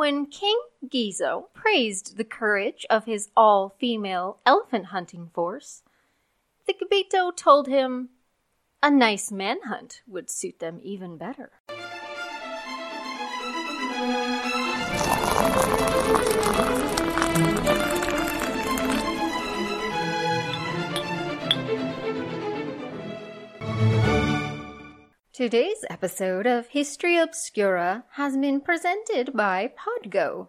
when King Ghezo praised the courage of his all female elephant hunting force, the Gbeto told him a nice manhunt would suit them even better. Today's episode of History Obscura has been presented by Podgo.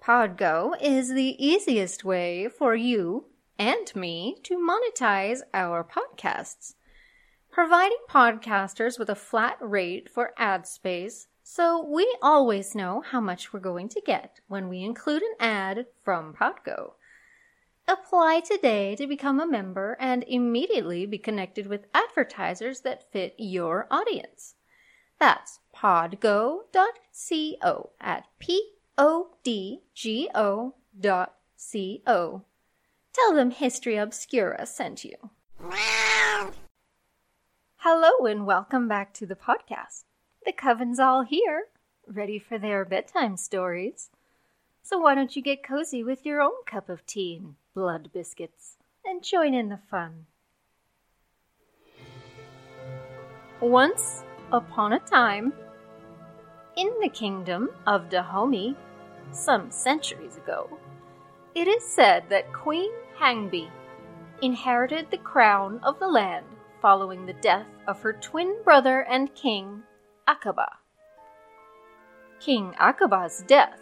Podgo is the easiest way for you and me to monetize our podcasts, providing podcasters with a flat rate for ad space so we always know how much we're going to get when we include an ad from Podgo. Apply today to become a member and immediately be connected with advertisers that fit your audience. That's podgo.co at p-o-d-g-o dot c-o. Tell them History Obscura sent you. Hello and welcome back to the podcast. The coven's all here, ready for their bedtime stories. So why don't you get cozy with your own cup of tea and blood biscuits and join in the fun? Once upon a time, in the kingdom of Dahomey, some centuries ago, it is said that Queen Hangbe inherited the crown of the land following the death of her twin brother and king, Akaba. King Akaba's death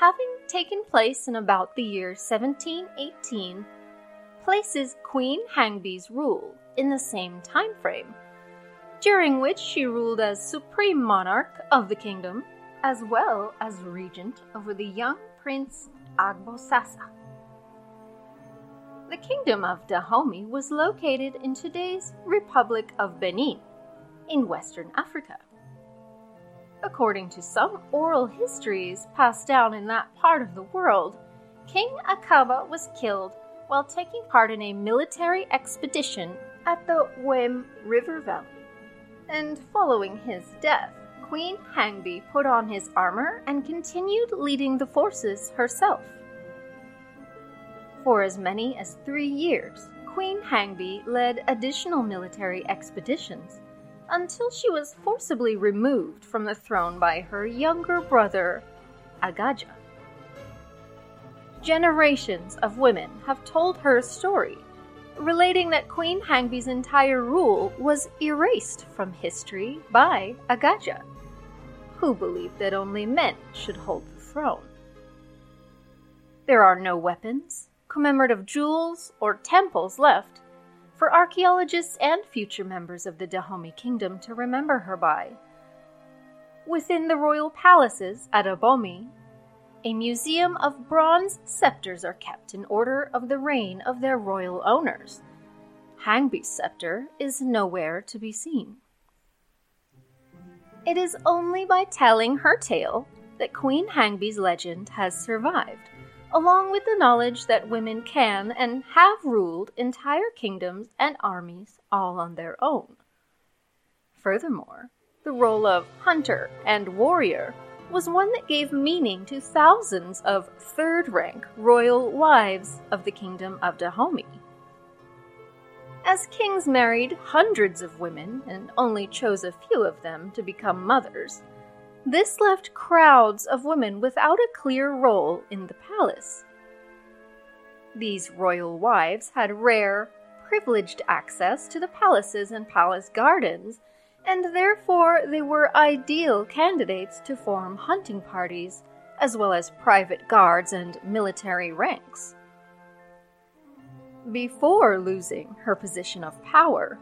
having taken place in about the year 1718, places Queen Hangbe's rule in the same time frame, during which she ruled as supreme monarch of the kingdom, as well as regent over the young prince Agbosasa. The kingdom of Dahomey was located in today's Republic of Benin, in Western Africa. According to some oral histories passed down in that part of the world, King Akaba was killed while taking part in a military expedition at the Wem River Valley. And following his death, Queen Hangbe put on his armor and continued leading the forces herself. For as many as three years, Queen Hangbe led additional military expeditions until she was forcibly removed from the throne by her younger brother, Agaja. Generations of women have told her story, relating that Queen Hangbe's entire rule was erased from history by Agaja, who believed that only men should hold the throne. There are no weapons, commemorative jewels, or temples left for archaeologists and future members of the Dahomey Kingdom to remember her by. Within the royal palaces at Abomey, a museum of bronze scepters are kept in order of the reign of their royal owners. Hangbe's scepter is nowhere to be seen. It is only by telling her tale that Queen Hangbe's legend has survived along with the knowledge that women can and have ruled entire kingdoms and armies all on their own. Furthermore, the role of hunter and warrior was one that gave meaning to thousands of third rank royal wives of the kingdom of Dahomey. As kings married hundreds of women and only chose a few of them to become mothers, this left crowds of women without a clear role in the palace. These royal wives had rare, privileged access to the palaces and palace gardens, and therefore they were ideal candidates to form hunting parties, as well as private guards and military ranks. Before losing her position of power,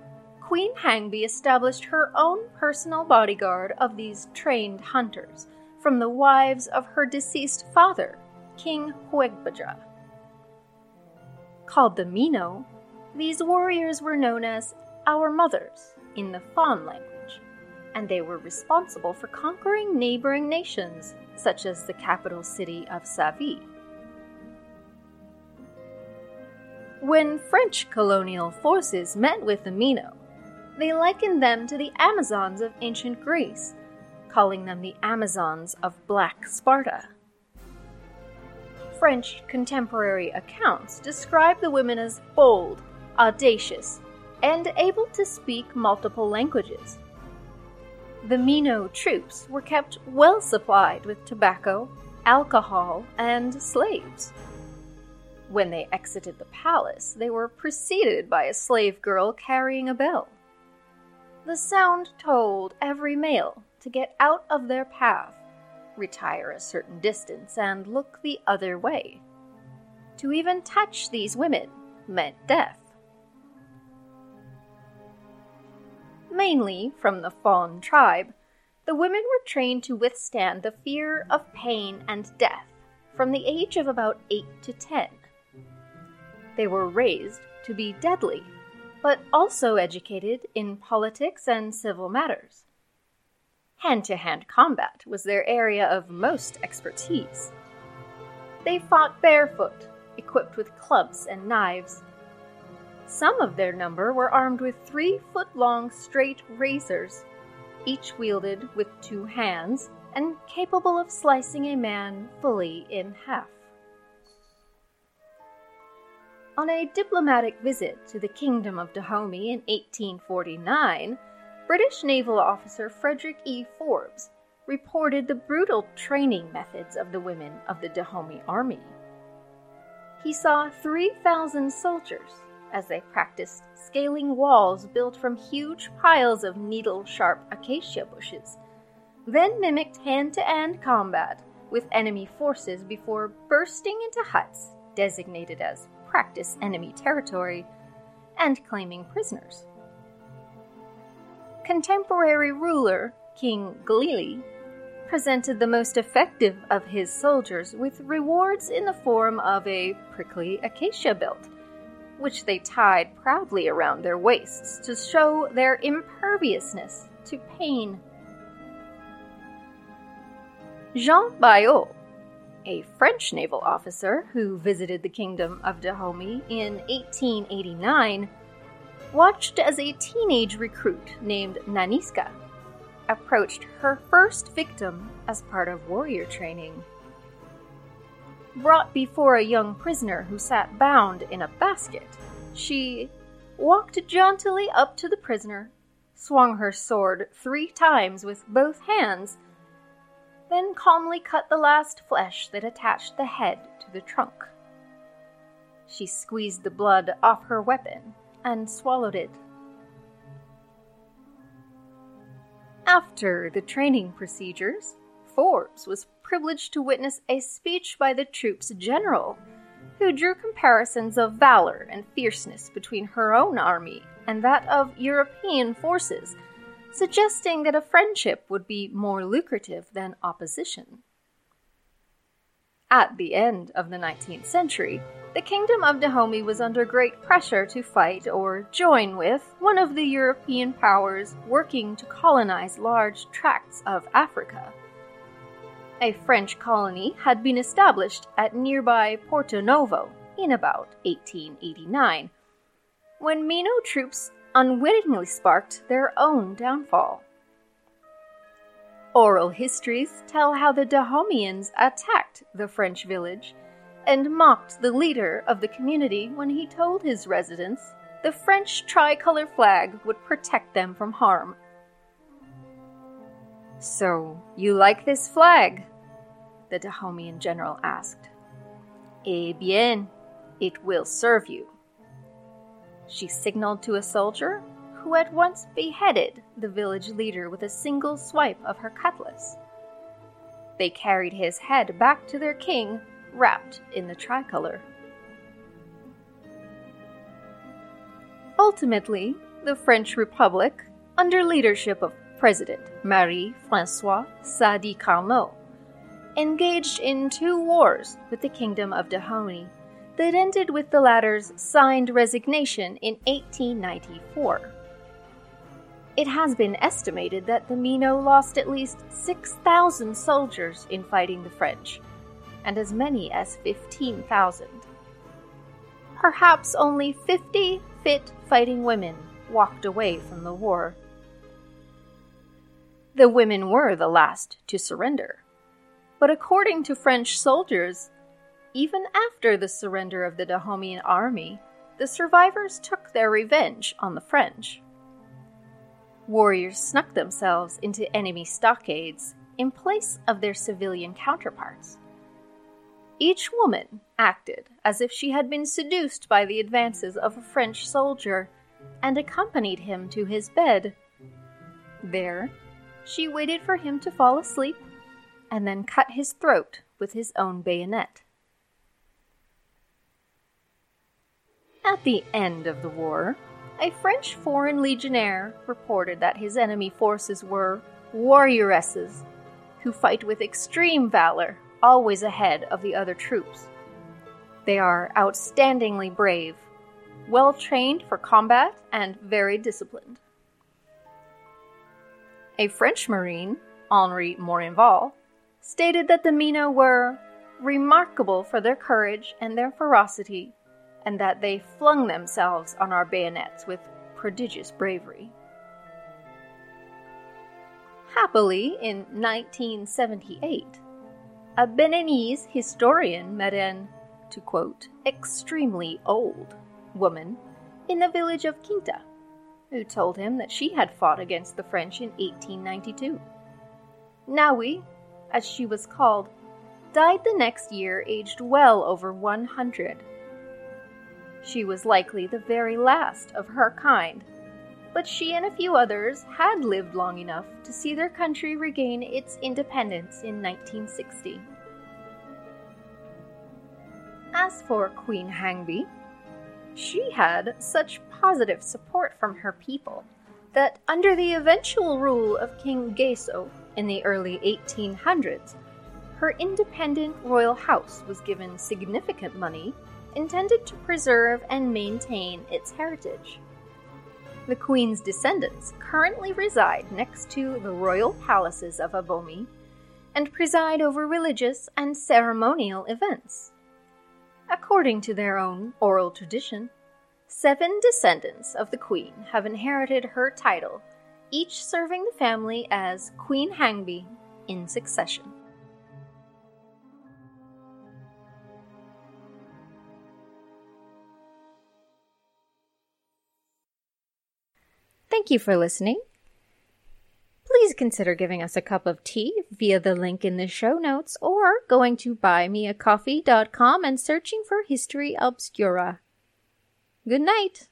Queen Hangbe established her own personal bodyguard of these trained hunters from the wives of her deceased father, King Houegbadja. Called the Mino, these warriors were known as our mothers in the Fon language, and they were responsible for conquering neighboring nations such as the capital city of Savi. When French colonial forces met with the Mino, they likened them to the Amazons of ancient Greece, calling them the Amazons of Black Sparta French contemporary accounts describe the women as bold, audacious, and able to speak multiple languages. The Mino troops were kept well supplied with tobacco, alcohol, and slaves. When they exited the palace, they were preceded by a slave girl carrying a bell. The sound told every male to get out of their path, retire a certain distance, and look the other way. To even touch these women meant death. Mainly from the Fon tribe, the women were trained to withstand the fear of pain and death from the age of about 8 to 10. They were raised to be deadly, but also educated in politics and civil matters. Hand to hand combat was their area of most expertise. They fought barefoot, equipped with clubs and knives, some of their number were armed with three foot long straight razors, each wielded with two hands and capable of slicing a man fully in half. On a diplomatic visit to the Kingdom of Dahomey in 1849, British naval officer Frederick E. Forbes reported the brutal training methods of the women of the Dahomey Army. He saw 3,000 soldiers as they practiced scaling walls built from huge piles of needle sharp acacia bushes, then mimicked hand to hand combat with enemy forces before bursting into huts designated as practice enemy territory and claiming prisoners. Contemporary ruler King Glele presented the most effective of his soldiers with rewards in the form of a prickly acacia belt which they tied proudly around their waists to show their imperviousness to pain. Jean Bayol, a French naval officer who visited the kingdom of Dahomey in 1889, watched as a teenage recruit named Nanisca approached her first victim as part of warrior training brought before a young prisoner who sat bound in a basket. She walked jauntily up to the prisoner, swung her sword three times with both hands, then calmly cut the last flesh that attached the head to the trunk. She squeezed the blood off her weapon and swallowed it. After the training procedures, Forbes was privileged to witness a speech by the troop's general, who drew comparisons of valor and fierceness between her own army and that of European forces, suggesting that a friendship would be more lucrative than opposition. At the end of the 19th century, the Kingdom of Dahomey was under great pressure to fight or join with one of the European powers working to colonize large tracts of Africa a French colony had been established at nearby Porto Novo in about 1889, when Mino troops unwittingly sparked their own downfall. Oral histories tell how the Dahomeans attacked the French village and mocked the leader of the community when he told his residents the French tricolor flag would protect them from harm. So, you like this flag? The Dahomean general asked. Eh bien, it will serve you. She signaled to a soldier who at once beheaded the village leader with a single swipe of her cutlass. They carried his head back to their king, wrapped in the tricolor. Ultimately, the French Republic, under leadership of President Marie Francois Sadi Carnot, engaged in two wars with the Kingdom of Dahomey that ended with the latter's signed resignation in 1894. It has been estimated that the Mino lost at least 6,000 soldiers in fighting the French, and as many as 15,000. Perhaps only 50 fit fighting women walked away from the war. The women were the last to surrender. But according to French soldiers, Even after the surrender of the Dahomean army, the survivors took their revenge on the French. Warriors snuck themselves into enemy stockades in place of their civilian counterparts. Each woman acted as if she had been seduced by the advances of a French soldier and accompanied him to his bed. There, she waited for him to fall asleep and then cut his throat with his own bayonet. At the end of the war, a French foreign legionnaire reported that his enemy forces were warrioresses who fight with extreme valor, always ahead of the other troops. They are outstandingly brave, well trained for combat, and very disciplined. A French marine, Henri Morinval, stated that the Mina were remarkable for their courage and their ferocity and that they flung themselves on our bayonets with prodigious bravery. Happily, in 1978, a Beninese historian met an, to quote, extremely old woman in the village of Kinta, who told him that she had fought against the French in 1892. Nawi, as she was called, died the next year aged well over 100 she was likely the very last of her kind, but she and a few others had lived long enough to see their country regain its independence in 1960. As for Queen Hangbe, she had such positive support from her people that under the eventual rule of King Ghezo in the early 1800s, her independent royal house was given significant money intended to preserve and maintain its heritage. The Queen's descendants currently reside next to the royal palaces of Abomey and preside over religious and ceremonial events. According to their own oral tradition, seven descendants of the Queen have inherited her title, each serving the family as Queen Hangbe in succession. Thank you for listening. Please consider giving us a cup of tea via the link in the show notes or going to buymeacoffee.com and searching for History Obscura. Good night.